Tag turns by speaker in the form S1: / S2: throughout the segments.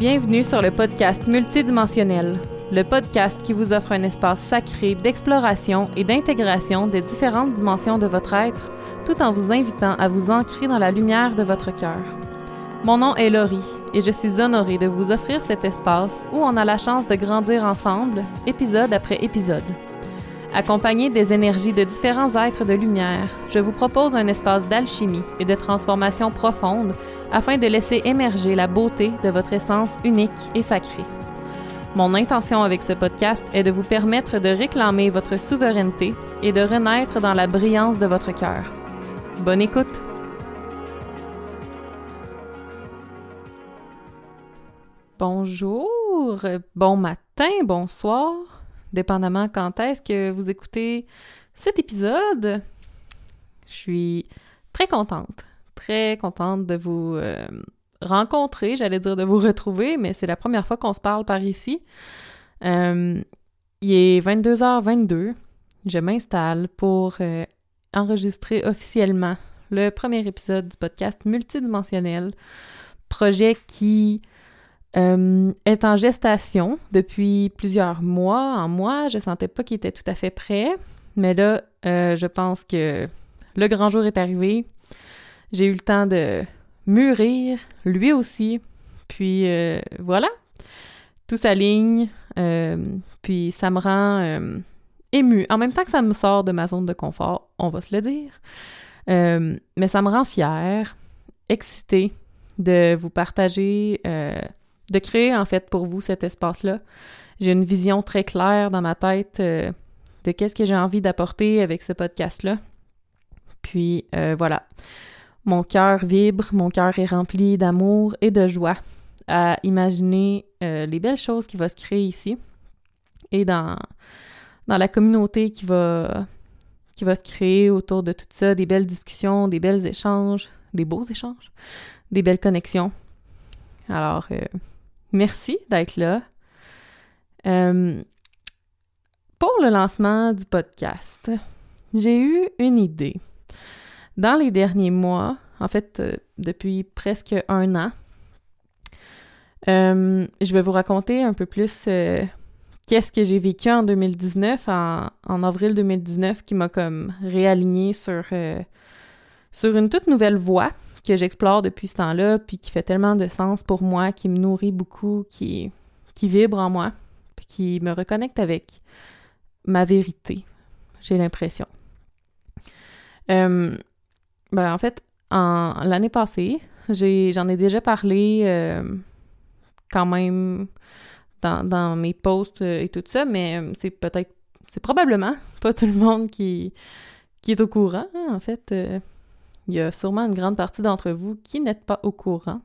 S1: Bienvenue sur le podcast Multidimensionnel, le podcast qui vous offre un espace sacré d'exploration et d'intégration des différentes dimensions de votre être, tout en vous invitant à vous ancrer dans la lumière de votre cœur. Mon nom est Laurie et je suis honorée de vous offrir cet espace où on a la chance de grandir ensemble, épisode après épisode. Accompagné des énergies de différents êtres de lumière, je vous propose un espace d'alchimie et de transformation profonde afin de laisser émerger la beauté de votre essence unique et sacrée. Mon intention avec ce podcast est de vous permettre de réclamer votre souveraineté et de renaître dans la brillance de votre cœur. Bonne écoute! Bonjour, bon matin, bonsoir, dépendamment quand est-ce que vous écoutez cet épisode. Je suis très contente très contente de vous euh, rencontrer, j'allais dire de vous retrouver, mais c'est la première fois qu'on se parle par ici. Euh, il est 22h22. Je m'installe pour euh, enregistrer officiellement le premier épisode du podcast multidimensionnel, projet qui est en gestation depuis plusieurs mois. En mois, je sentais pas qu'il était tout à fait prêt, mais là, je pense que le grand jour est arrivé. J'ai eu le temps de mûrir, lui aussi. Puis euh, voilà, tout s'aligne. Euh, puis ça me rend euh, ému. En même temps que ça me sort de ma zone de confort, on va se le dire. mais ça me rend fière, excitée de vous partager, de créer en fait pour vous cet espace-là. J'ai une vision très claire dans ma tête de qu'est-ce que j'ai envie d'apporter avec ce podcast-là. Puis voilà. Mon cœur vibre, mon cœur est rempli d'amour et de joie à imaginer euh, les belles choses qui vont se créer ici et dans, la communauté qui va, qui va se créer autour de tout ça, des belles discussions, des belles échanges, des beaux échanges, des belles connexions. Alors, euh, merci d'être là. Euh, pour le lancement du podcast, j'ai eu une idée. Dans les derniers mois, en fait, euh, depuis presque un an, euh, je vais vous raconter un peu plus euh, qu'est-ce que j'ai vécu en 2019, en, avril 2019, qui m'a comme réaligné sur, sur une toute nouvelle voie que j'explore depuis ce temps-là, puis qui fait tellement de sens pour moi, qui me nourrit beaucoup, qui, qui vibre en moi, puis qui me reconnecte avec ma vérité, j'ai l'impression. Ben, en fait, en l'année passée, j'en ai, déjà parlé euh, quand même dans, mes posts et tout ça, mais euh, c'est peut-être, c'est probablement pas tout le monde qui, qui est au courant. Hein, en fait, euh, il y a sûrement une grande partie d'entre vous qui n'êtes pas au courant.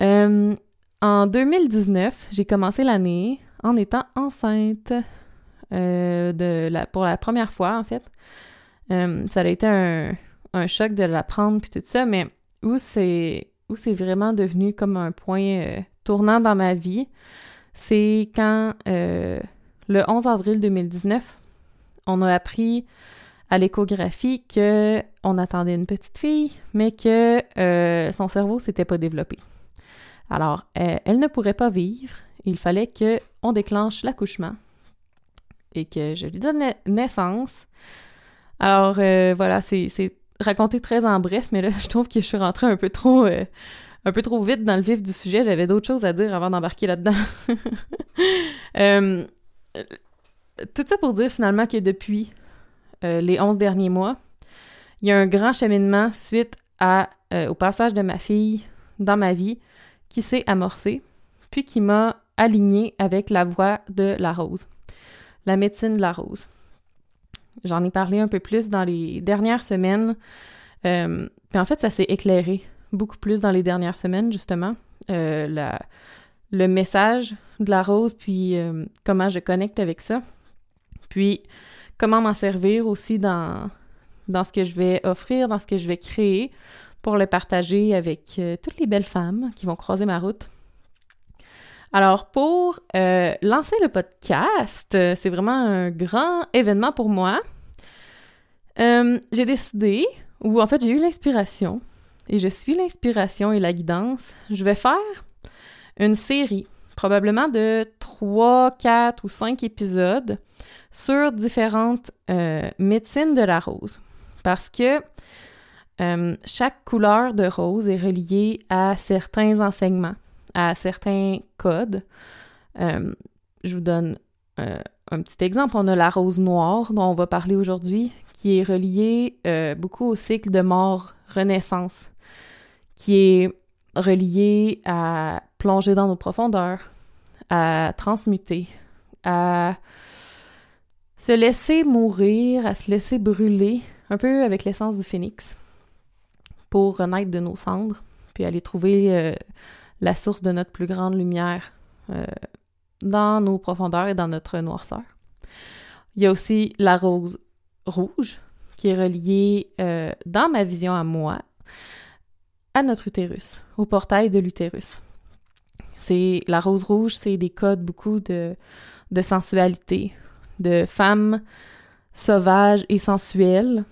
S1: en 2019, j'ai commencé l'année en étant enceinte de la, pour la première fois, en fait. ça a été un, un choc de l'apprendre puis tout ça, mais où c'est où c'est vraiment devenu comme un point euh, tournant dans ma vie, c'est quand euh, le 11 avril 2019, on a appris à l'échographie que on attendait une petite fille, mais que euh, son cerveau s'était pas développé. Alors, elle ne pourrait pas vivre. Il fallait que on déclenche l'accouchement et que je lui donne naissance. Alors voilà, c'est raconter très en bref, mais là, je trouve que je suis rentrée un peu trop, euh, un peu trop vite dans le vif du sujet. J'avais d'autres choses à dire avant d'embarquer là-dedans. Euh, tout ça pour dire finalement que depuis euh, les 11 derniers mois, il y a un grand cheminement suite à, au passage de ma fille dans ma vie qui s'est amorcé, puis qui m'a aligné avec la voie de la rose, la médecine de la rose. J'en ai parlé un peu plus dans les dernières semaines. Euh, puis en fait, ça s'est éclairé beaucoup plus dans les dernières semaines, justement. Euh, le message de la rose, puis euh, comment je connecte avec ça. Puis comment m'en servir aussi dans, dans ce que je vais offrir, dans ce que je vais créer pour le partager avec toutes les belles femmes qui vont croiser ma route. Alors, pour lancer le podcast, c'est vraiment un grand événement pour moi. Euh, j'ai décidé, ou en fait j'ai eu l'inspiration, et je suis l'inspiration et la guidance, je vais faire une série, probablement de 3, 4 ou 5 épisodes sur différentes euh, médecines de la rose. Parce que euh, chaque couleur de rose est reliée à certains enseignements, à certains codes. Euh, je vous donne un petit exemple. On a la rose noire dont on va parler aujourd'hui, qui est reliée beaucoup au cycle de mort-renaissance, qui est relié à plonger dans nos profondeurs, à transmuter, à se laisser mourir, à se laisser brûler, un peu avec l'essence du phénix, pour renaître de nos cendres, puis aller trouver euh, la source de notre plus grande lumière euh, dans nos profondeurs et dans notre noirceur. Il y a aussi la rose rouge, qui est reliée euh, dans ma vision à moi à notre utérus, au portail de l'utérus. C'est la rose rouge, c'est des codes beaucoup de, sensualité, de femmes sauvages et sensuelles,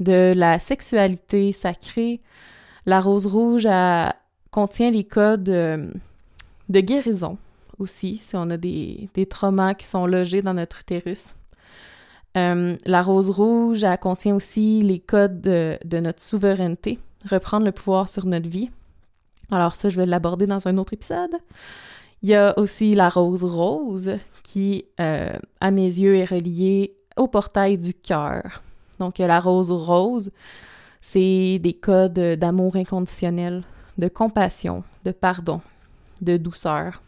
S1: de la sexualité sacrée. La rose rouge contient les codes euh, de, guérison aussi, si on a des, des, traumas qui sont logés dans notre utérus. Euh, la rose rouge, elle contient aussi les codes de, de notre souveraineté, reprendre le pouvoir sur notre vie. Alors ça, je vais l'aborder dans un autre épisode. Il y a aussi la rose rose qui, euh, à mes yeux, est reliée au portail du cœur. Donc la rose rose, c'est des codes d'amour inconditionnel, de compassion, de pardon, de douceur.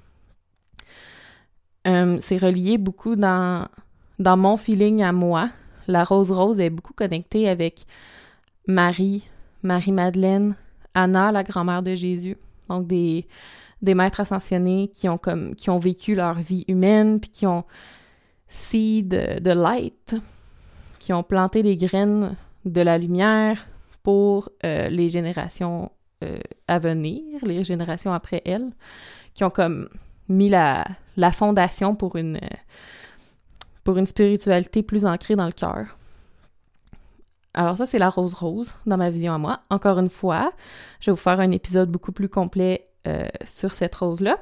S1: Euh, c'est relié beaucoup dans, dans mon feeling à moi. La rose rose est beaucoup connectée avec Marie, Marie-Madeleine, Anna, la grand-mère de Jésus. Donc des, des maîtres ascensionnés qui ont, vécu leur vie humaine, puis qui ont seed de light, qui ont planté les graines de la lumière pour euh, les générations euh, à venir, les générations après elles, qui ont comme mis la, fondation pour une, pour une spiritualité plus ancrée dans le cœur. Alors ça, c'est la rose rose dans ma vision à moi. Encore une fois, je vais vous faire un épisode beaucoup plus complet euh, sur cette rose-là.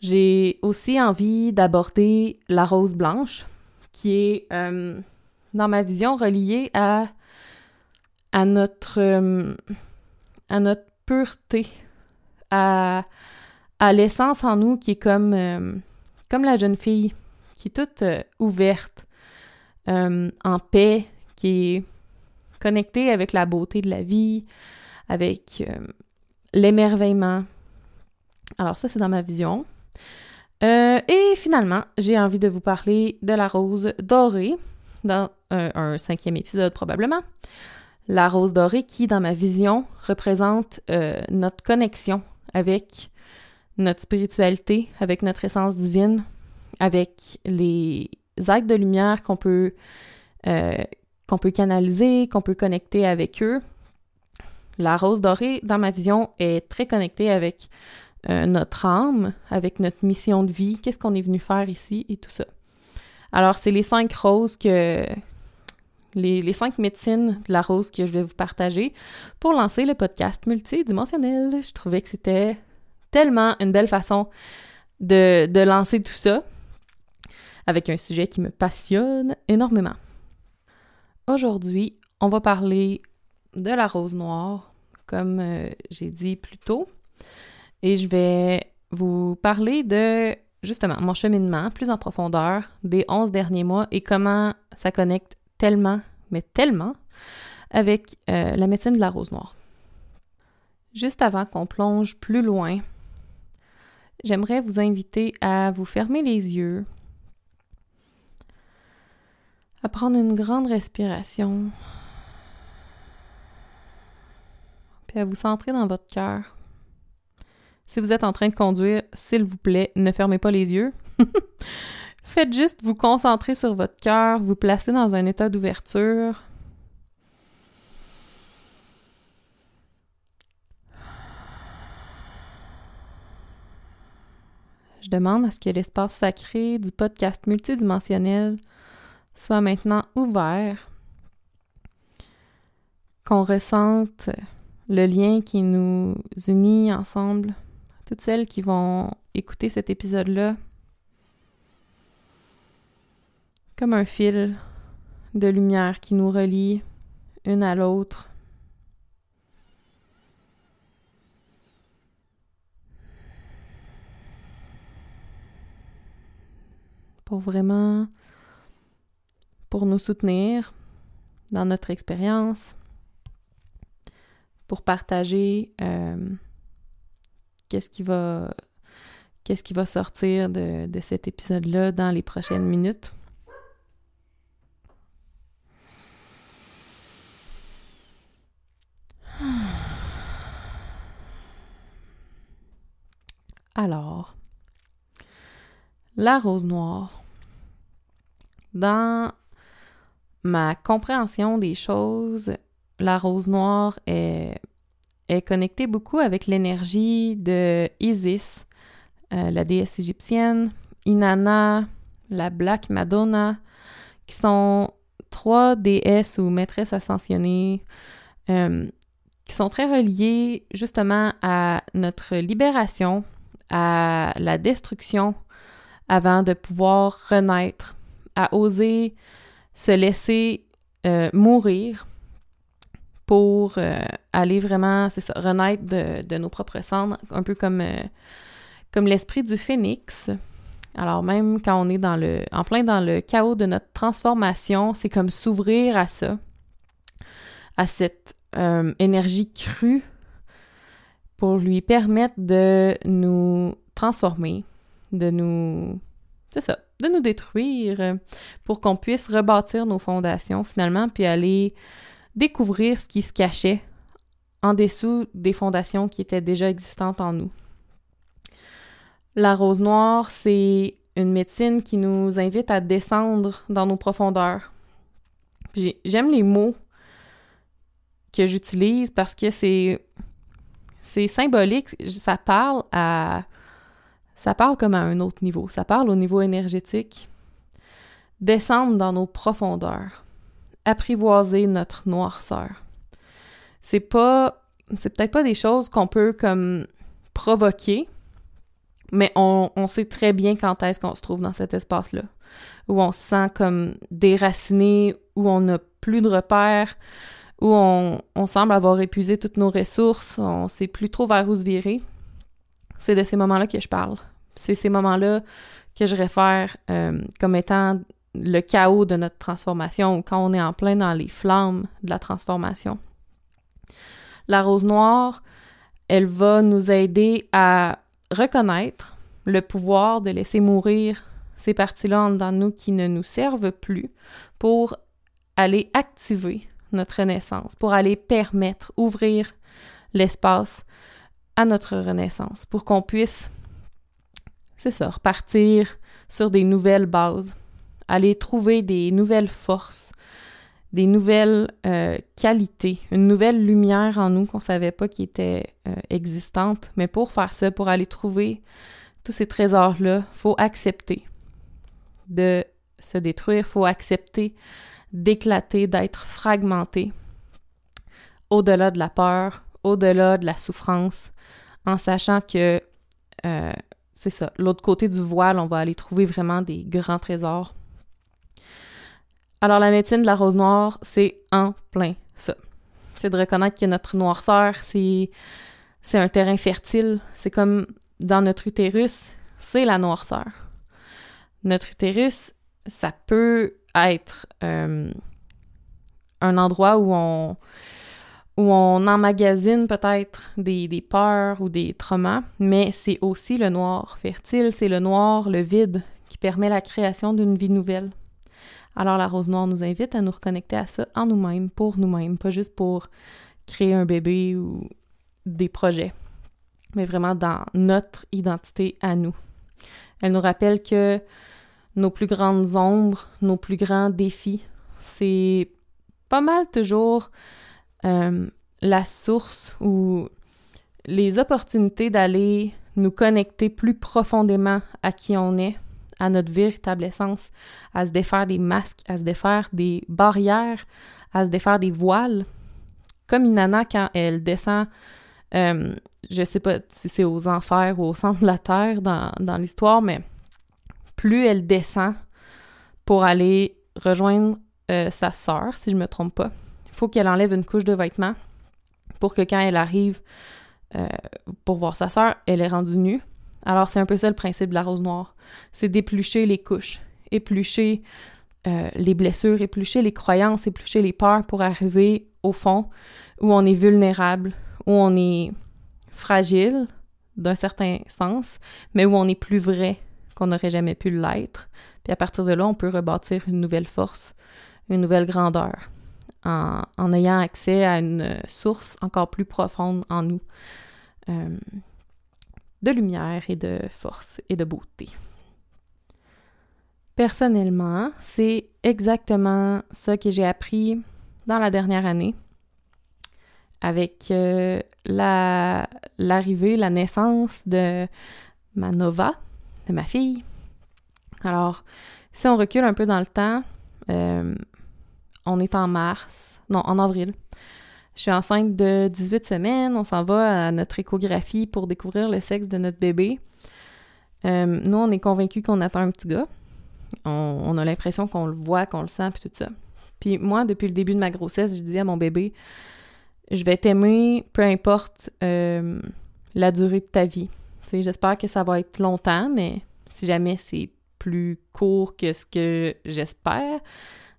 S1: J'ai aussi envie d'aborder la rose blanche, qui est, euh, dans ma vision, reliée à, à, notre, euh, à notre pureté, à, à l'essence en nous qui est comme, comme la jeune fille, qui est toute ouverte, en paix, qui est connecter avec la beauté de la vie, avec euh, l'émerveillement. Alors ça, c'est dans ma vision. Euh, et finalement, j'ai envie de vous parler de la rose dorée, dans un cinquième épisode probablement. La rose dorée qui, dans ma vision, représente euh, notre connexion avec notre spiritualité, avec notre essence divine, avec les actes de lumière qu'on peut qu'on peut canaliser, qu'on peut connecter avec eux. La rose dorée, dans ma vision, est très connectée avec euh, notre âme, avec notre mission de vie, qu'est-ce qu'on est venu faire ici et tout ça. Alors, c'est les cinq roses que. Les, cinq médecines de la rose que je vais vous partager pour lancer le podcast multidimensionnel. Je trouvais que c'était tellement une belle façon de, lancer tout ça avec un sujet qui me passionne énormément. Aujourd'hui, on va parler de la rose noire, comme euh, j'ai dit plus tôt. Et je vais vous parler de justement mon cheminement plus en profondeur des 11 derniers mois et comment ça connecte tellement, mais tellement, avec euh, la médecine de la rose noire. Juste avant qu'on plonge plus loin, j'aimerais vous inviter à vous fermer les yeux à prendre une grande respiration, puis à vous centrer dans votre cœur. Si vous êtes en train de conduire, s'il vous plaît, ne fermez pas les yeux. Faites juste vous concentrer sur votre cœur, vous placer dans un état d'ouverture. Je demande à ce que l'espace sacré du podcast multidimensionnel soit maintenant ouvert, qu'on ressente le lien qui nous unit ensemble, toutes celles qui vont écouter cet épisode-là comme un fil de lumière qui nous relie une à l'autre. Pour vraiment, pour nous soutenir dans notre expérience, pour partager euh, qu'est-ce qui va qui va sortir de, de cet épisode-là dans les prochaines minutes. Alors, la rose noire. Dans ma compréhension des choses, la rose noire est, connectée beaucoup avec l'énergie de Isis, euh, la déesse égyptienne, Inanna, la Black Madonna, qui sont trois déesses ou maîtresses ascensionnées euh, qui sont très reliées justement à notre libération, à la destruction avant de pouvoir renaître, à oser se laisser euh, mourir pour euh, aller vraiment, c'est ça, renaître de, nos propres cendres, un peu comme, euh, comme l'esprit du phénix. Alors même quand on est dans le, en plein dans le chaos de notre transformation, c'est comme s'ouvrir à ça, à cette énergie crue pour lui permettre de nous transformer, de nous... C'est ça, de nous détruire pour qu'on puisse rebâtir nos fondations finalement, puis aller découvrir ce qui se cachait en dessous des fondations qui étaient déjà existantes en nous. La rose noire, c'est une médecine qui nous invite à descendre dans nos profondeurs. J'aime les mots que j'utilise parce que c'est c'est symbolique, ça parle à ça parle comme à un autre niveau, ça parle au niveau énergétique. Descendre dans nos profondeurs, apprivoiser notre noirceur. C'est pas c'est peut-être pas des choses qu'on peut comme provoquer, mais on, on sait très bien quand est-ce qu'on se trouve dans cet espace-là, où on se sent comme déraciné, où on n'a plus de repères, où on, semble avoir épuisé toutes nos ressources, on sait plus trop vers où se virer. C'est de ces moments-là que je parle. C'est ces moments-là que je réfère euh, comme étant le chaos de notre transformation quand on est en plein dans les flammes de la transformation. La rose noire, elle va nous aider à reconnaître le pouvoir de laisser mourir ces parties-là en nous qui ne nous servent plus pour aller activer notre renaissance, pour aller permettre, ouvrir l'espace à notre renaissance, pour qu'on puisse, c'est ça, repartir sur des nouvelles bases, aller trouver des nouvelles forces, des nouvelles euh, qualités, une nouvelle lumière en nous qu'on ne savait pas qui était euh, existante. Mais pour faire ça, pour aller trouver tous ces trésors-là, faut accepter de se détruire, faut accepter d'éclater, d'être fragmenté au-delà de la peur, au-delà de la souffrance, en sachant que euh, c'est ça, l'autre côté du voile, on va aller trouver vraiment des grands trésors. Alors la médecine de la rose noire, c'est en plein ça. C'est de reconnaître que notre noirceur, c'est c'est un terrain fertile, c'est comme dans notre utérus, c'est la noirceur. Notre utérus, ça peut être euh, un endroit où on, où on emmagasine peut-être des, des, peurs ou des traumas, mais c'est aussi le noir fertile, c'est le noir, le vide, qui permet la création d'une vie nouvelle. Alors la rose noire nous invite à nous reconnecter à ça en nous-mêmes, pour nous-mêmes, pas juste pour créer un bébé ou des projets, mais vraiment dans notre identité à nous. Elle nous rappelle que nos plus grandes ombres, nos plus grands défis. C'est pas mal toujours euh, la source ou les opportunités d'aller nous connecter plus profondément à qui on est, à notre véritable essence, à se défaire des masques, à se défaire des barrières, à se défaire des voiles. Comme Inanna, quand elle descend Euh, je sais pas si c'est aux enfers ou au centre de la Terre dans, dans l'histoire, mais plus elle descend pour aller rejoindre euh, sa sœur, si je me trompe pas, il faut qu'elle enlève une couche de vêtements pour que quand elle arrive euh, pour voir sa sœur, elle est rendue nue. Alors c'est un peu ça le principe de la rose noire. C'est d'éplucher les couches, éplucher euh, les blessures, éplucher les croyances, éplucher les peurs pour arriver au fond où on est vulnérable, où on est fragile d'un certain sens, mais où on est plus vrai qu'on n'aurait jamais pu l'être. Puis à partir de là, on peut rebâtir une nouvelle force, une nouvelle grandeur, en, ayant accès à une source encore plus profonde en nous, euh, de lumière et de force et de beauté. Personnellement, c'est exactement ça que j'ai appris dans la dernière année avec euh, l'arrivée, la, naissance de ma Nova, ma fille. Alors, si on recule un peu dans le temps, euh, on est en mars, non, en avril. Je suis enceinte de 18 semaines, on s'en va à notre échographie pour découvrir le sexe de notre bébé. Euh, nous, on est convaincus qu'on attend un petit gars. On, a l'impression qu'on le voit, qu'on le sent, puis tout ça. Puis moi, depuis le début de ma grossesse, je disais à mon bébé, je vais t'aimer peu importe euh, la durée de ta vie. J'espère que ça va être longtemps, mais si jamais c'est plus court que ce que j'espère,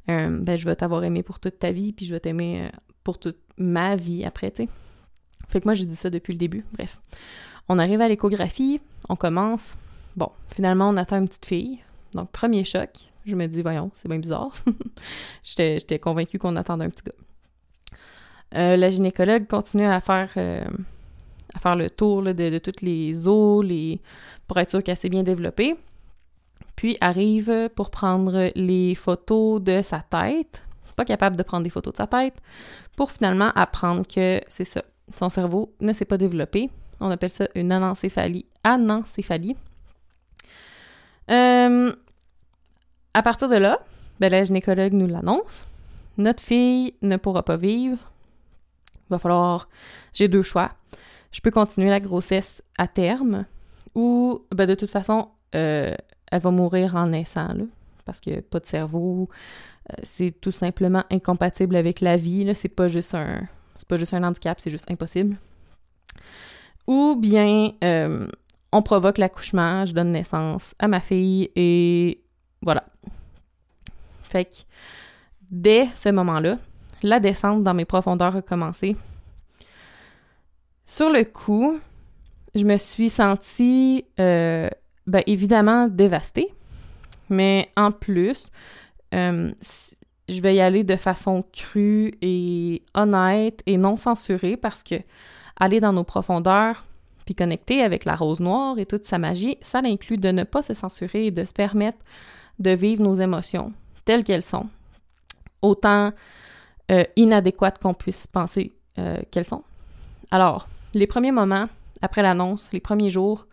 S1: euh, ben je vais t'avoir aimé pour toute ta vie, puis je vais t'aimer euh, pour toute ma vie après, tu sais. Fait que moi, j'ai dit ça depuis le début. Bref. On arrive à l'échographie, on commence. Bon, finalement, on attend une petite fille. Donc, premier choc. Je me dis, voyons, c'est bien bizarre. J'étais convaincue qu'on attendait un petit gars. Euh, la gynécologue continue à faire, à faire le tour de, toutes les os les, pour être sûr qu'elle s'est bien développée. Puis arrive pour prendre les photos de sa tête, pas capable de prendre des photos de sa tête, pour finalement apprendre que c'est ça. Son cerveau ne s'est pas développé. On appelle ça une anencéphalie. Anencéphalie. Euh, à partir de là, ben, la gynécologue nous l'annonce. Notre fille ne pourra pas vivre va falloir. J'ai deux choix. Je peux continuer la grossesse à terme ou, ben, de toute façon, euh, elle va mourir en naissant, là, parce que pas de cerveau. Euh, c'est tout simplement incompatible avec la vie. C'est pas juste un. C'est pas juste un handicap, c'est juste impossible. Ou bien euh, on provoque l'accouchement, je donne naissance à ma fille et voilà. Fait que dès ce moment-là, la descente dans mes profondeurs a commencé. Sur le coup, je me suis sentie euh, ben, évidemment dévastée, mais en plus, euh, je vais y aller de façon crue et honnête et non censurée parce que aller dans nos profondeurs puis connecter avec la rose noire et toute sa magie, ça inclut de ne pas se censurer et de se permettre de vivre nos émotions telles qu'elles sont. Autant euh, inadéquates qu'on puisse penser qu'elles sont. Alors, les premiers moments après l'annonce, les premiers jours,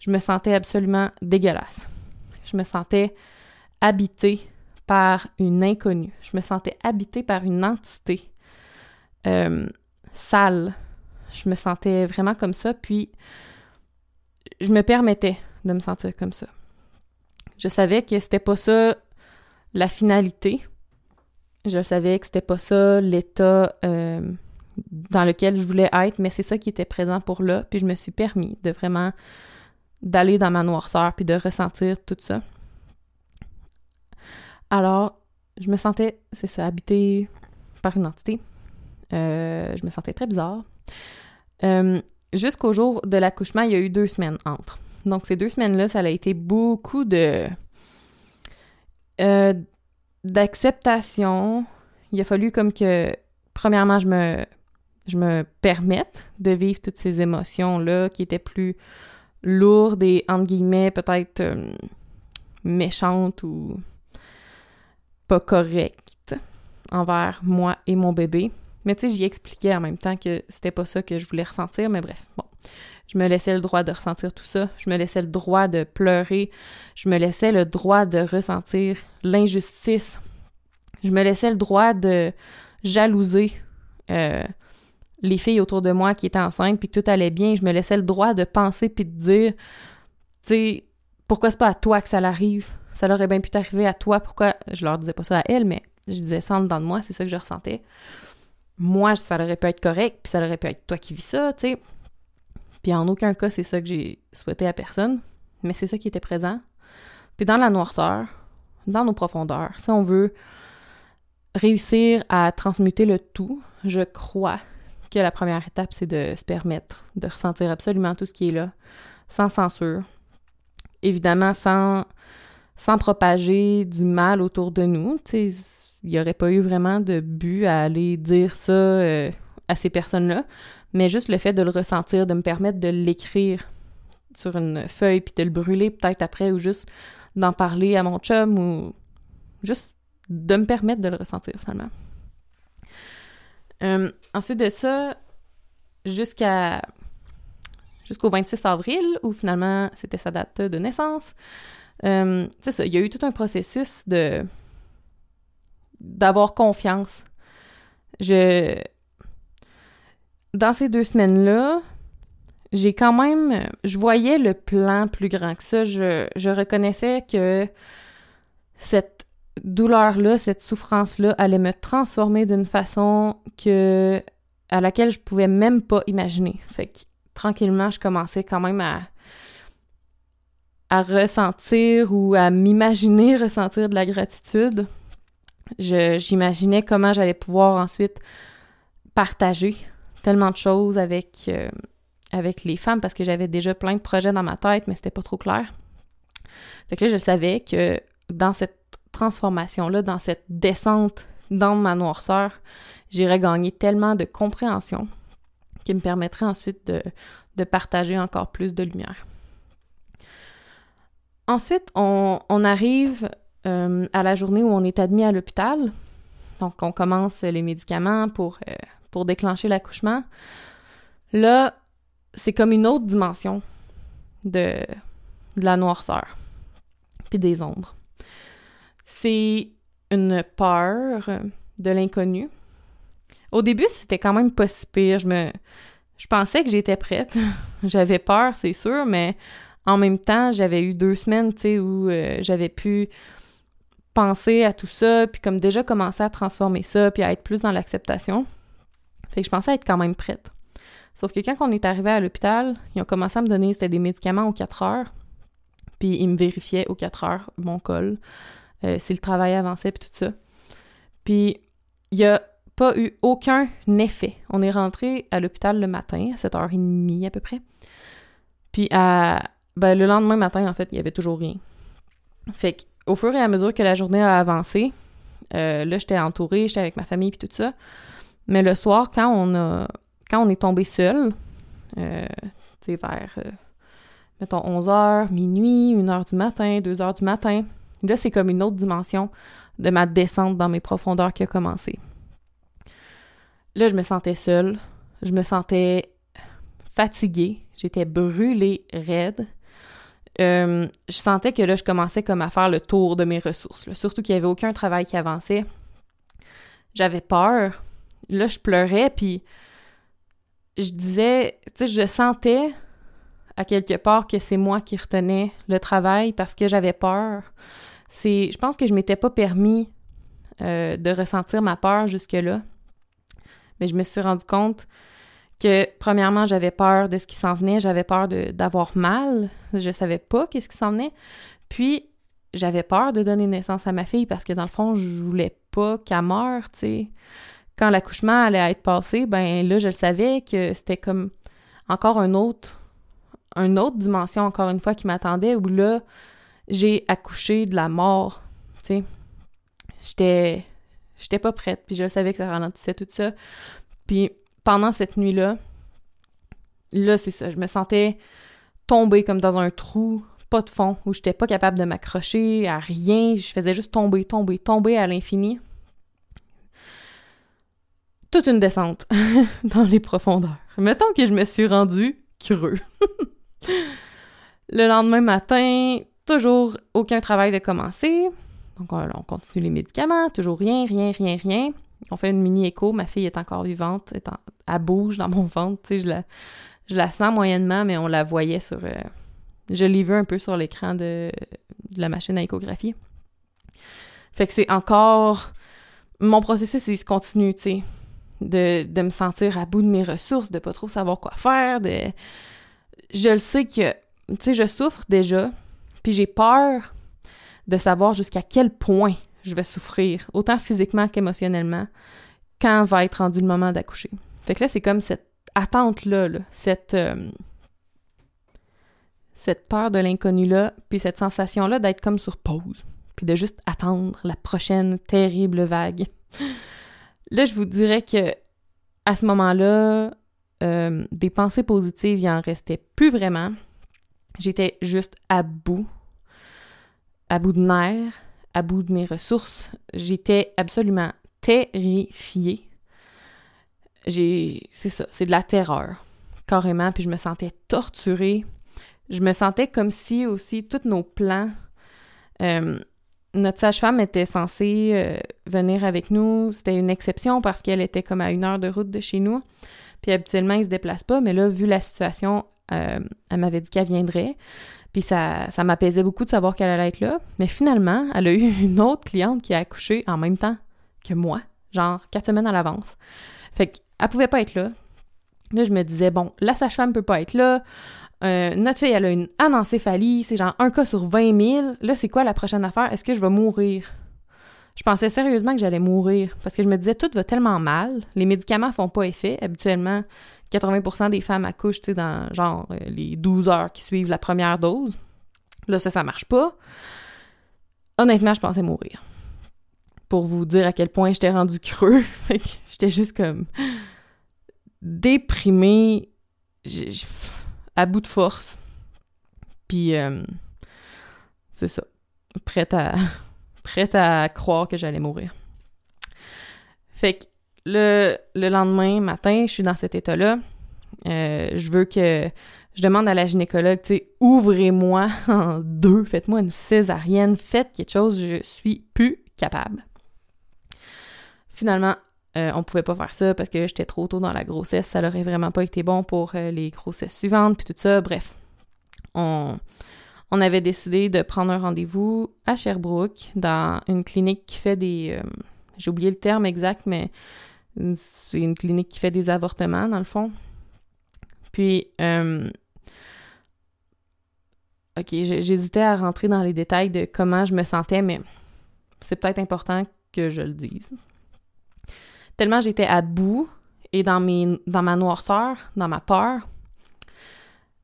S1: je me sentais absolument dégueulasse. Je me sentais habitée par une inconnue. Je me sentais habitée par une entité euh, sale. Je me sentais vraiment comme ça, puis je me permettais de me sentir comme ça. Je savais que c'était pas ça la finalité, je savais que c'était pas ça l'état euh, dans lequel je voulais être, mais c'est ça qui était présent pour là. Puis je me suis permis de vraiment d'aller dans ma noirceur puis de ressentir tout ça. Alors, je me sentais, c'est ça, habité par une entité. Euh, je me sentais très bizarre. Euh, jusqu'au jour de l'accouchement, il y a eu deux semaines entre. Donc, ces deux semaines-là, ça a été beaucoup de d'acceptation. Il a fallu comme que, premièrement, je me, je me permette de vivre toutes ces émotions-là qui étaient plus lourdes et, entre guillemets, peut-être euh, méchantes ou pas correctes envers moi et mon bébé. Mais tu sais, j'y expliquais en même temps que c'était pas ça que je voulais ressentir, mais bref, bon. Je me laissais le droit de ressentir tout ça. Je me laissais le droit de pleurer. Je me laissais le droit de ressentir l'injustice. Je me laissais le droit de jalouser euh, les filles autour de moi qui étaient enceintes, puis que tout allait bien, je me laissais le droit de penser puis de dire, tu sais, pourquoi c'est pas à toi que ça l'arrive? Ça aurait bien pu t'arriver à toi, pourquoi? Je leur disais pas ça à elle, mais je disais ça en dedans de moi, c'est ça que je ressentais. Moi, ça aurait pu être correct, puis ça aurait pu être toi qui vis ça, tu sais. Puis en aucun cas, c'est ça que j'ai souhaité à personne, mais c'est ça qui était présent. Puis dans la noirceur, dans nos profondeurs, si on veut réussir à transmuter le tout, je crois que la première étape, c'est de se permettre de ressentir absolument tout ce qui est là, sans censure. Évidemment, sans, sans propager du mal autour de nous. Il n'y aurait pas eu vraiment de but à aller dire ça euh, à ces personnes-là, mais juste le fait de le ressentir, de me permettre de l'écrire sur une feuille, puis de le brûler peut-être après, ou juste d'en parler à mon chum, ou juste de me permettre de le ressentir finalement. Euh, ensuite de ça, jusqu'à jusqu'au 26 avril, où finalement c'était sa date de naissance, euh, c'est ça, il y a eu tout un processus de d'avoir confiance. Je dans ces deux semaines-là, j'ai quand même je voyais le plan plus grand que ça. Je, je reconnaissais que cette douleur-là, cette souffrance-là allait me transformer d'une façon que à laquelle je pouvais même pas imaginer. Fait que tranquillement, je commençais quand même à, ressentir ou à m'imaginer ressentir de la gratitude. J'imaginais comment j'allais pouvoir ensuite partager tellement de choses avec, euh, avec les femmes parce que j'avais déjà plein de projets dans ma tête, mais c'était pas trop clair. Fait que là, je savais que dans cette transformation-là, dans cette descente dans ma noirceur, j'irais gagner tellement de compréhension qui me permettrait ensuite de, partager encore plus de lumière. Ensuite, on, arrive euh, à la journée où on est admis à l'hôpital. Donc, on commence les médicaments pour, euh, déclencher l'accouchement. Là, c'est comme une autre dimension de la noirceur, puis des ombres c'est une peur de l'inconnu. Au début, c'était quand même pas si pire. Je pensais que j'étais prête. j'avais peur, c'est sûr, mais en même temps, j'avais eu deux semaines, où euh, j'avais pu penser à tout ça, puis comme déjà commencer à transformer ça, puis à être plus dans l'acceptation. Fait que je pensais être quand même prête. Sauf que quand on est arrivé à l'hôpital, ils ont commencé à me donner, des médicaments aux 4 heures, puis ils me vérifiaient aux 4 heures mon col. Euh, si le travail avançait, puis tout ça. Puis, il n'y a pas eu aucun effet. On est rentré à l'hôpital le matin, à 7h30 à peu près. Puis, à, ben, le lendemain matin, en fait, il n'y avait toujours rien. Fait qu'au fur et à mesure que la journée a avancé, euh, là, j'étais entourée, j'étais avec ma famille, puis tout ça. Mais le soir, quand on a quand on est tombé seul, euh, tu sais, vers, mettons, 11h, minuit, 1h du matin, 2h du matin, Là, c'est comme une autre dimension de ma descente dans mes profondeurs qui a commencé. Là, je me sentais seule, je me sentais fatiguée, j'étais brûlée raide. Euh, je sentais que là, je commençais comme à faire le tour de mes ressources. Surtout qu'il n'y avait aucun travail qui avançait. J'avais peur. Là, je pleurais, puis je disais, tu sais, je sentais à quelque part que c'est moi qui retenais le travail parce que j'avais peur c'est, je pense que je m'étais pas permis euh, de ressentir ma peur jusque-là. Mais je me suis rendu compte que, premièrement, j'avais peur de ce qui s'en venait, j'avais peur d'avoir mal, je savais pas qu'est-ce qui s'en venait. Puis, j'avais peur de donner naissance à ma fille parce que, dans le fond, je voulais pas qu'elle meure, tu. Quand l'accouchement allait être passé, ben là, je savais que c'était comme encore un autre, une autre dimension, encore une fois, qui m'attendait, où là, j'ai accouché de la mort, tu sais. J'étais j'étais pas prête, puis je savais que ça ralentissait tout ça. Puis pendant cette nuit-là, là, c'est ça, je me sentais tomber comme dans un trou, pas de fond, où j'étais pas capable de m'accrocher à rien, je faisais juste tomber, tomber, tomber à l'infini. Toute une descente dans les profondeurs. Mettons que je me suis rendue creux. Le lendemain matin, Toujours aucun travail de commencer. Donc, on, continue les médicaments, toujours rien, rien, rien, rien. On fait une mini écho. Ma fille est encore vivante. Elle bouge dans mon ventre. Tu je la, je la sens moyennement, mais on la voyait sur. Euh, je l'ai vu un peu sur l'écran de, la machine à échographie. Fait que c'est encore. Mon processus, il se continue, tu sais. De, me sentir à bout de mes ressources, de pas trop savoir quoi faire. Je le sais que, tu sais, je souffre déjà, puis j'ai peur de savoir jusqu'à quel point je vais souffrir, autant physiquement qu'émotionnellement, quand va être rendu le moment d'accoucher. Fait que là, c'est comme cette attente-là, cette, euh, cette peur de l'inconnu-là, puis cette sensation-là d'être comme sur pause, puis de juste attendre la prochaine terrible vague. Là, je vous dirais que à ce moment-là, euh, des pensées positives, il en restait plus vraiment. J'étais juste à bout, à bout de nerfs, à bout de mes ressources. J'étais absolument terrifiée c'est ça, c'est de la terreur carrément puis je me sentais torturée. Je me sentais comme si aussi tous nos plans euh, notre sage-femme était censée euh, venir avec nous. C'était une exception parce qu'elle était comme à une heure de route de chez nous. Puis habituellement, il se déplace pas. Mais là, vu la situation, euh, elle m'avait dit qu'elle viendrait. Puis ça, ça m'apaisait beaucoup de savoir qu'elle allait être là. Mais finalement, elle a eu une autre cliente qui a accouché en même temps que moi, genre quatre semaines à l'avance. Fait qu'elle pouvait pas être là. Là, je me disais, bon, la sage-femme peut pas être là. Euh, notre fille, elle a une anencéphalie, c'est genre un cas sur 20 000. Là, c'est quoi la prochaine affaire? Est-ce que je vais mourir? Je pensais sérieusement que j'allais mourir parce que je me disais, tout va tellement mal. Les médicaments font pas effet. Habituellement, 80% des femmes accouchent, tu sais, dans genre euh, les 12 heures qui suivent la première dose. Là, ça, ça marche pas. Honnêtement, je pensais mourir pour vous dire à quel point j'étais rendu creux. j'étais juste comme déprimée, à bout de force. Puis, euh, c'est ça. Prête à, prête à croire que j'allais mourir. Fait que le, le, lendemain matin, je suis dans cet état-là. Euh, je veux que. Je demande à la gynécologue, tu sais, ouvrez-moi en deux, faites-moi une césarienne, faites quelque chose, je suis plus capable. Finalement, euh, on pouvait pas faire ça parce que j'étais trop tôt dans la grossesse. Ça n'aurait vraiment pas été bon pour euh, les grossesses suivantes, puis tout ça. Bref, on, avait décidé de prendre un rendez-vous à Sherbrooke dans une clinique qui fait des... J'ai oublié le terme exact, mais c'est une clinique qui fait des avortements, dans le fond. Puis, OK, j'hésitais à rentrer dans les détails de comment je me sentais, mais c'est peut-être important que je le dise tellement j'étais à bout et dans, mes, dans ma noirceur, dans ma peur,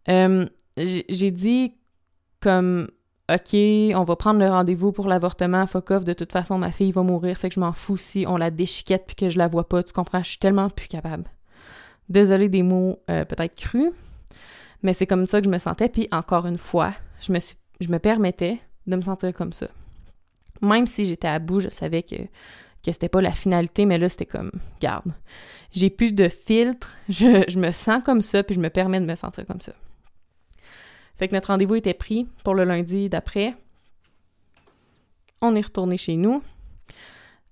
S1: euh, j'ai dit comme OK, on va prendre le rendez-vous pour l'avortement, fuck off, de toute façon, ma fille va mourir, fait que je m'en fous si on la déchiquette puis que je la vois pas, tu comprends, je suis tellement plus capable. Désolée des mots euh, peut-être crus, mais c'est comme ça que je me sentais, puis encore une fois, je me, je permettais de me sentir comme ça. Même si j'étais à bout, je savais que que c'était pas la finalité, mais là, c'était comme, garde, j'ai plus de filtre, je, me sens comme ça, puis je me permets de me sentir comme ça. Fait que notre rendez-vous était pris pour le lundi d'après. On est retourné chez nous.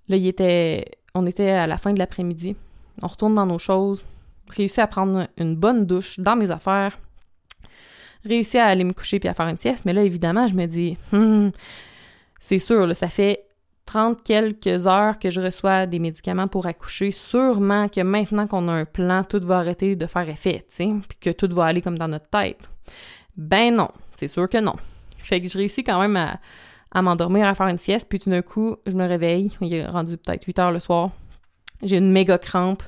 S1: Là, il était, on était à la fin de l'après-midi. On retourne dans nos choses, réussi à prendre une bonne douche dans mes affaires, réussi à aller me coucher puis à faire une sieste. Mais là, évidemment, je me dis, hum, c'est sûr, ça fait 30 quelques heures que je reçois des médicaments pour accoucher, sûrement que maintenant qu'on a un plan, tout va arrêter de faire effet, puis que tout va aller comme dans notre tête. Ben non, c'est sûr que non. Fait que je réussis quand même à, m'endormir, à faire une sieste, puis tout d'un coup, je me réveille, il est rendu peut-être 8 heures le soir, j'ai une méga crampe,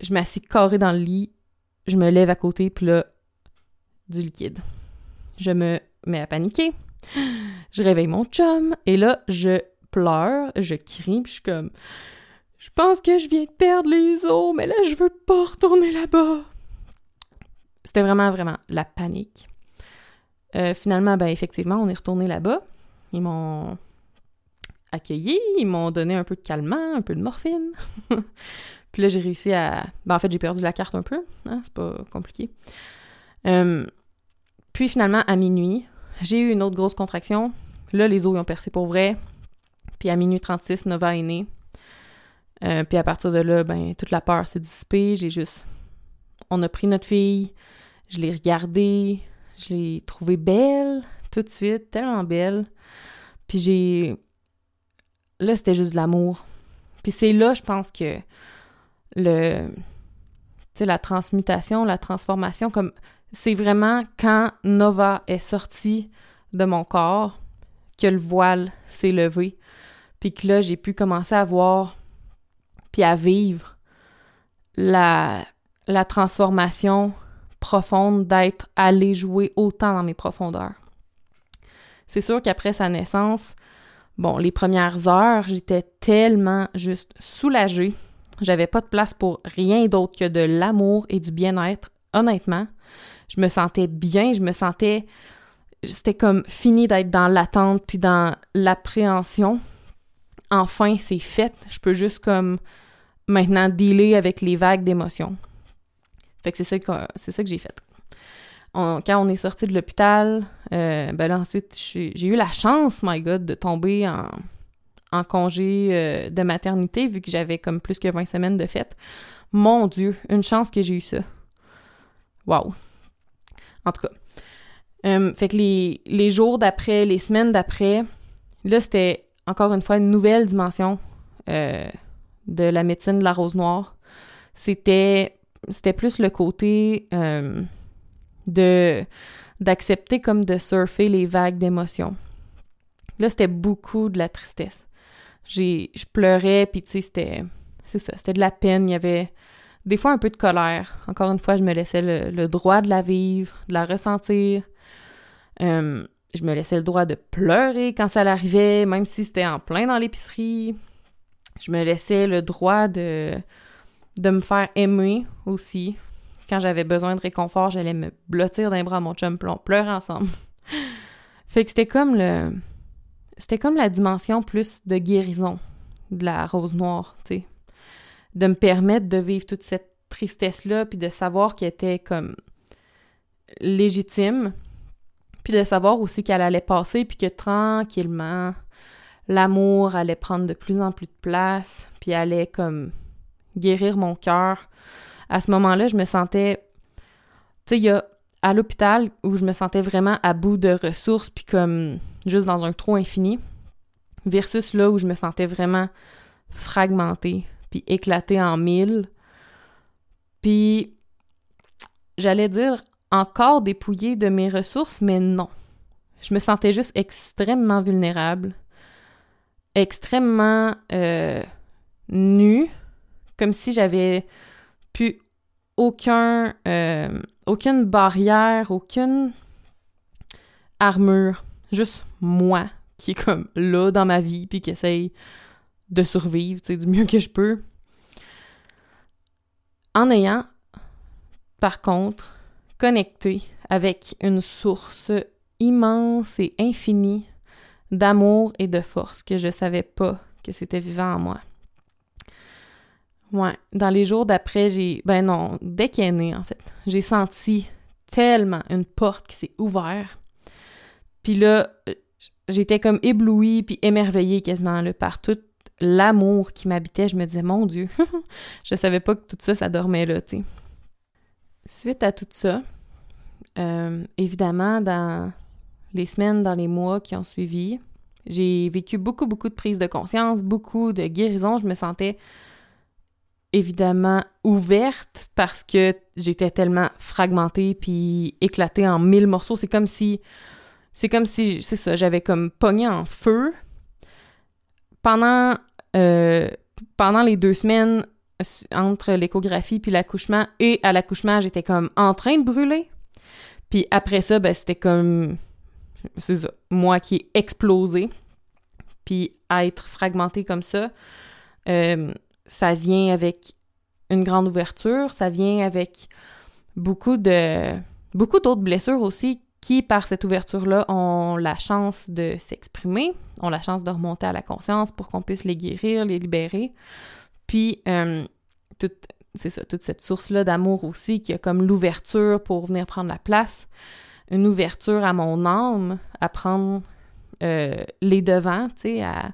S1: je m'assis carré dans le lit, je me lève à côté, puis là, du liquide. Je me mets à paniquer, je réveille mon chum, et là, je pleure, je crie, puis je suis comme je pense que je viens de perdre les os, mais là je veux pas retourner là-bas. C'était vraiment vraiment la panique. Euh, finalement, ben effectivement, on est retourné là-bas. Ils m'ont accueilli, ils m'ont donné un peu de calmant, un peu de morphine. puis là, j'ai réussi à. Ben, en fait, j'ai perdu la carte un peu. Hein, c'est pas compliqué. Euh, puis finalement, à minuit, j'ai eu une autre grosse contraction. Là, les os ont percé pour vrai. Puis à minuit 36, Nova est née. Euh, puis à partir de là, ben, toute la peur s'est dissipée. J'ai juste. On a pris notre fille, je l'ai regardée, je l'ai trouvée belle tout de suite, tellement belle. Puis j'ai. Là, c'était juste de l'amour. Puis c'est là, je pense que le. Tu sais, la transmutation, la transformation, comme. C'est vraiment quand Nova est sortie de mon corps que le voile s'est levé. Puis que là, j'ai pu commencer à voir puis à vivre la, la transformation profonde d'être allé jouer autant dans mes profondeurs. C'est sûr qu'après sa naissance, bon, les premières heures, j'étais tellement juste soulagée. J'avais pas de place pour rien d'autre que de l'amour et du bien-être, honnêtement. Je me sentais bien, je me sentais. C'était comme fini d'être dans l'attente puis dans l'appréhension. Enfin, c'est fait. Je peux juste comme maintenant dealer avec les vagues d'émotions. Fait que c'est ça que, c'est ça que j'ai fait. quand on est sorti de l'hôpital, euh, ben là ensuite, j'ai eu la chance, my God, de tomber en, congé euh, de maternité, vu que j'avais comme plus que 20 semaines de fête. Mon Dieu, une chance que j'ai eu ça. Wow. En tout cas. Euh, fait que les, les jours d'après, les semaines d'après, là, c'était encore une fois une nouvelle dimension de la médecine de la rose noire. C'était c'était plus le côté euh, de d'accepter comme de surfer les vagues d'émotions. Là, c'était beaucoup de la tristesse. J'ai je pleurais puis tu sais c'était c'est ça, c'était de la peine, il y avait des fois un peu de colère. Encore une fois, je me laissais le, droit de la vivre, de la ressentir. Euh, je me laissais le droit de pleurer quand ça l'arrivait, même si c'était en plein dans l'épicerie je me laissais le droit de, de me faire aimer aussi. Quand j'avais besoin de réconfort, j'allais me blottir d'un bras à mon chum, on pleurait ensemble. fait que c'était comme le... C'était comme la dimension plus de guérison de la rose noire, tu sais. De me permettre de vivre toute cette tristesse-là, puis de savoir qu'elle était comme légitime, puis de savoir aussi qu'elle allait passer, puis que tranquillement, l'amour allait prendre de plus en plus de place, puis allait comme guérir mon cœur. À ce moment-là, je me sentais, tu sais, il y a à l'hôpital où je me sentais vraiment à bout de ressources, puis comme juste dans un trou infini, versus là où je me sentais vraiment fragmentée, puis éclatée en mille. Puis, j'allais dire encore dépouillée de mes ressources, mais non. Je me sentais juste extrêmement vulnérable, extrêmement euh, nue, comme si j'avais plus euh, aucune barrière, aucune armure, juste moi qui est comme là dans ma vie puis qui essaye de survivre, du mieux que je peux. En ayant, par contre, connecté avec une source immense et infinie d'amour et de force que je savais pas que c'était vivant en moi. Ouais, dans les jours d'après, j'ai ben non, dès qu'il est né en fait, j'ai senti tellement une porte qui s'est ouverte. Puis là, j'étais comme éblouie puis émerveillée quasiment par tout l'amour qui m'habitait. Je me disais mon dieu, je savais pas que tout ça ça dormait là, tu sais. Suite à tout ça, euh, évidemment dans les semaines, dans les mois qui ont suivi. J'ai vécu beaucoup, beaucoup de prise de conscience, beaucoup de guérison. Je me sentais évidemment ouverte parce que j'étais tellement fragmentée puis éclatée en mille morceaux. C'est comme si, c'est comme si, c'est ça, j'avais comme pogné en feu pendant, euh, pendant les deux semaines entre l'échographie puis l'accouchement et à l'accouchement, j'étais comme en train de brûler. Puis après ça, ben, c'était comme c'est ça, moi qui ai explosé, puis être fragmenté comme ça, euh, ça vient avec une grande ouverture, ça vient avec beaucoup de beaucoup d'autres blessures aussi qui, par cette ouverture-là, ont la chance de s'exprimer, ont la chance de remonter à la conscience pour qu'on puisse les guérir, les libérer. Puis, euh, c'est ça, toute cette source-là d'amour aussi qui a comme l'ouverture pour venir prendre la place une ouverture à mon âme, à prendre euh, les devants, tu sais, à,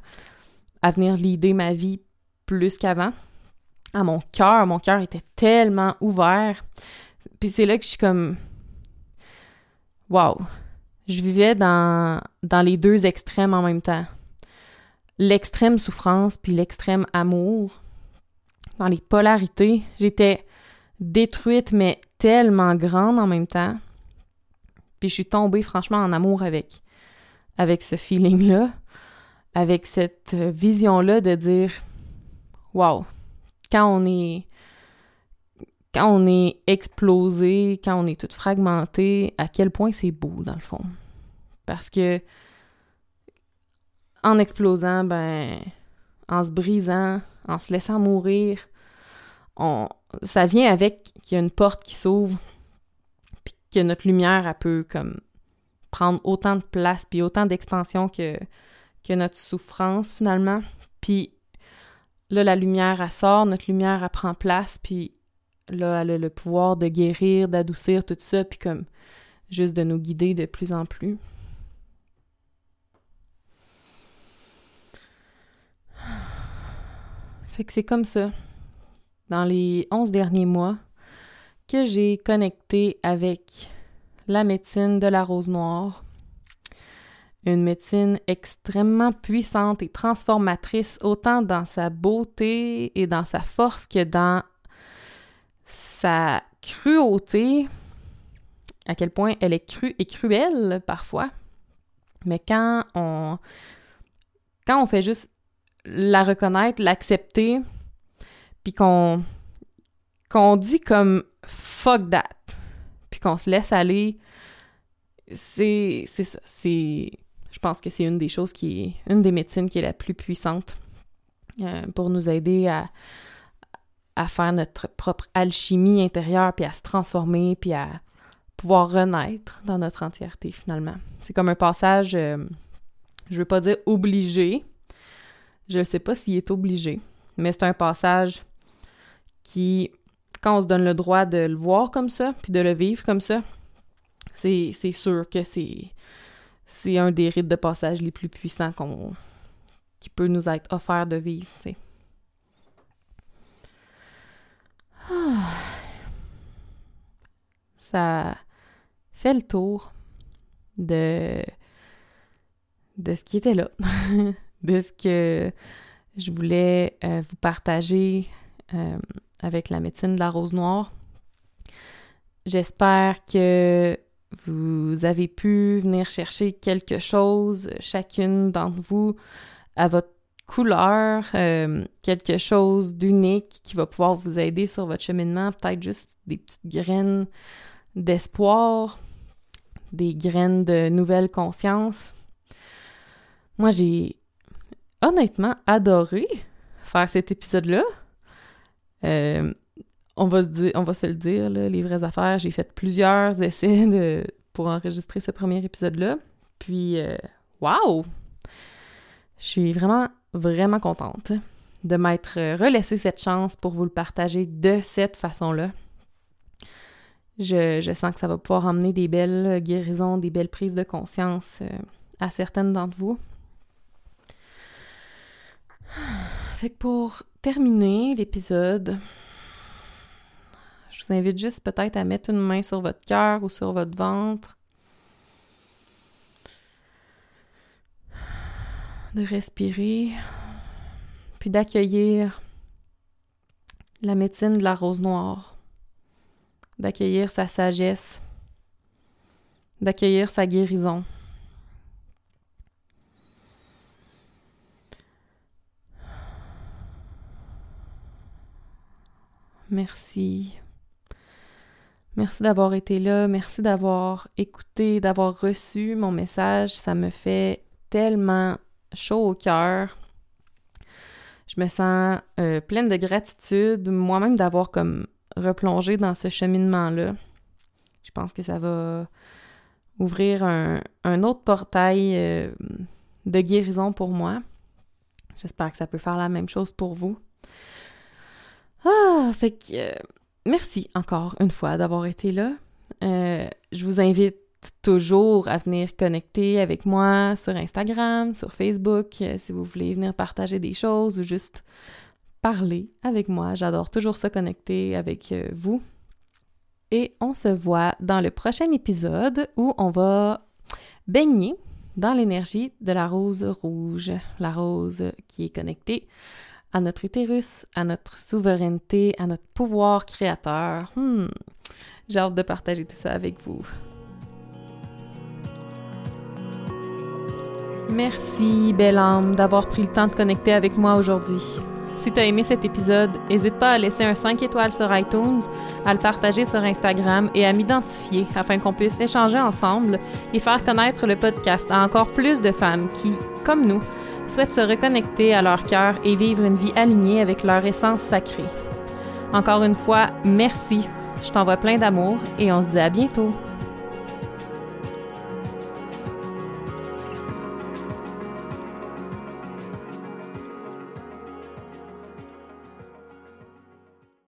S1: à venir l'idée ma vie plus qu'avant. À mon cœur, mon cœur était tellement ouvert. Puis c'est là que je suis comme Wow! Je vivais dans, les deux extrêmes en même temps. L'extrême souffrance puis l'extrême amour. Dans les polarités, j'étais détruite, mais tellement grande en même temps. Puis je suis tombée franchement en amour avec, avec ce feeling-là, avec cette vision-là de dire Wow! Quand on est quand on est explosé, quand on est tout fragmenté, à quel point c'est beau dans le fond. Parce que en explosant, ben, en se brisant, en se laissant mourir, on, ça vient avec qu'il y a une porte qui s'ouvre, puis que notre lumière, elle peut comme prendre autant de place, puis autant d'expansion que, notre souffrance finalement. Là, la lumière, elle sort, notre lumière, elle prend place, puis là, elle a le pouvoir de guérir, d'adoucir tout ça, puis comme juste de nous guider de plus en plus. Fait que c'est comme ça, dans les onze derniers mois, que j'ai connecté avec la médecine de la rose noire. Une médecine extrêmement puissante et transformatrice, autant dans sa beauté et dans sa force que dans sa cruauté, à quel point elle est crue et cruelle parfois. Mais quand on, quand on fait juste la reconnaître, l'accepter, puis qu'on dit comme fuck that, puis qu'on se laisse aller, c'est c'est ça, c'est pense que c'est une des choses qui est une des médecines qui est la plus puissante euh, pour nous aider à à faire notre propre alchimie intérieure, puis à se transformer, puis à pouvoir renaître dans notre entièreté finalement. C'est comme un passage, euh, je veux pas dire obligé, je ne sais pas s'il est obligé, mais c'est un passage qui, quand on se donne le droit de le voir comme ça, puis de le vivre comme ça, c'est sûr que c'est c'est un des rites de passage les plus puissants qu'on qui peut nous être offert de vivre. Ça fait le tour de, de ce qui était là, de ce que je voulais euh, vous partager euh, avec la médecine de la rose noire. J'espère que vous avez pu venir chercher quelque chose, chacune d'entre vous, à votre couleur, euh, quelque chose d'unique qui va pouvoir vous aider sur votre cheminement, peut-être juste des petites graines d'espoir, des graines de nouvelle conscience. Moi, j'ai honnêtement adoré faire cet épisode-là. Euh, on, va se le dire, les vraies affaires. J'ai fait plusieurs essais pour enregistrer ce premier épisode-là. Puis, euh, waouh! Je suis vraiment vraiment contente de m'être relaissé cette chance pour vous le partager de cette façon-là. Je, sens que ça va pouvoir emmener des belles guérisons, des belles prises de conscience euh, à certaines d'entre vous. Fait pour terminer l'épisode, je vous invite juste peut-être à mettre une main sur votre cœur ou sur votre ventre de respirer, puis d'accueillir la médecine de la rose noire, d'accueillir sa sagesse, d'accueillir sa guérison. Merci. Merci d'avoir été là, merci d'avoir écouté, d'avoir reçu mon message. Ça me fait tellement chaud au cœur. Je me sens euh, pleine de gratitude, moi-même d'avoir comme replongé dans ce cheminement-là. Je pense que ça va ouvrir un, autre portail euh, de guérison pour moi. J'espère que ça peut faire la même chose pour vous. Ah, fait que euh, merci encore une fois d'avoir été là. je vous invite toujours à venir connecter avec moi sur Instagram, sur Facebook, euh, si vous voulez venir partager des choses ou juste parler avec moi. J'adore toujours se connecter avec euh, vous. Et on se voit dans le prochain épisode où on va baigner dans l'énergie de la rose rouge, la rose qui est connectée à notre utérus, à notre souveraineté, à notre pouvoir créateur. Hmm. J'ai hâte de partager tout ça avec vous. Merci, belle âme, d'avoir pris le temps de connecter avec moi aujourd'hui. Si tu as aimé cet épisode, n'hésite pas à laisser un 5 étoiles sur iTunes, à le partager sur Instagram et à m'identifier afin qu'on puisse échanger ensemble et faire connaître le podcast à encore plus de femmes qui, comme nous, souhaitent se reconnecter à leur cœur et vivre une vie alignée avec leur essence sacrée. Encore une fois, merci. Je t'envoie plein d'amour et on se dit à bientôt.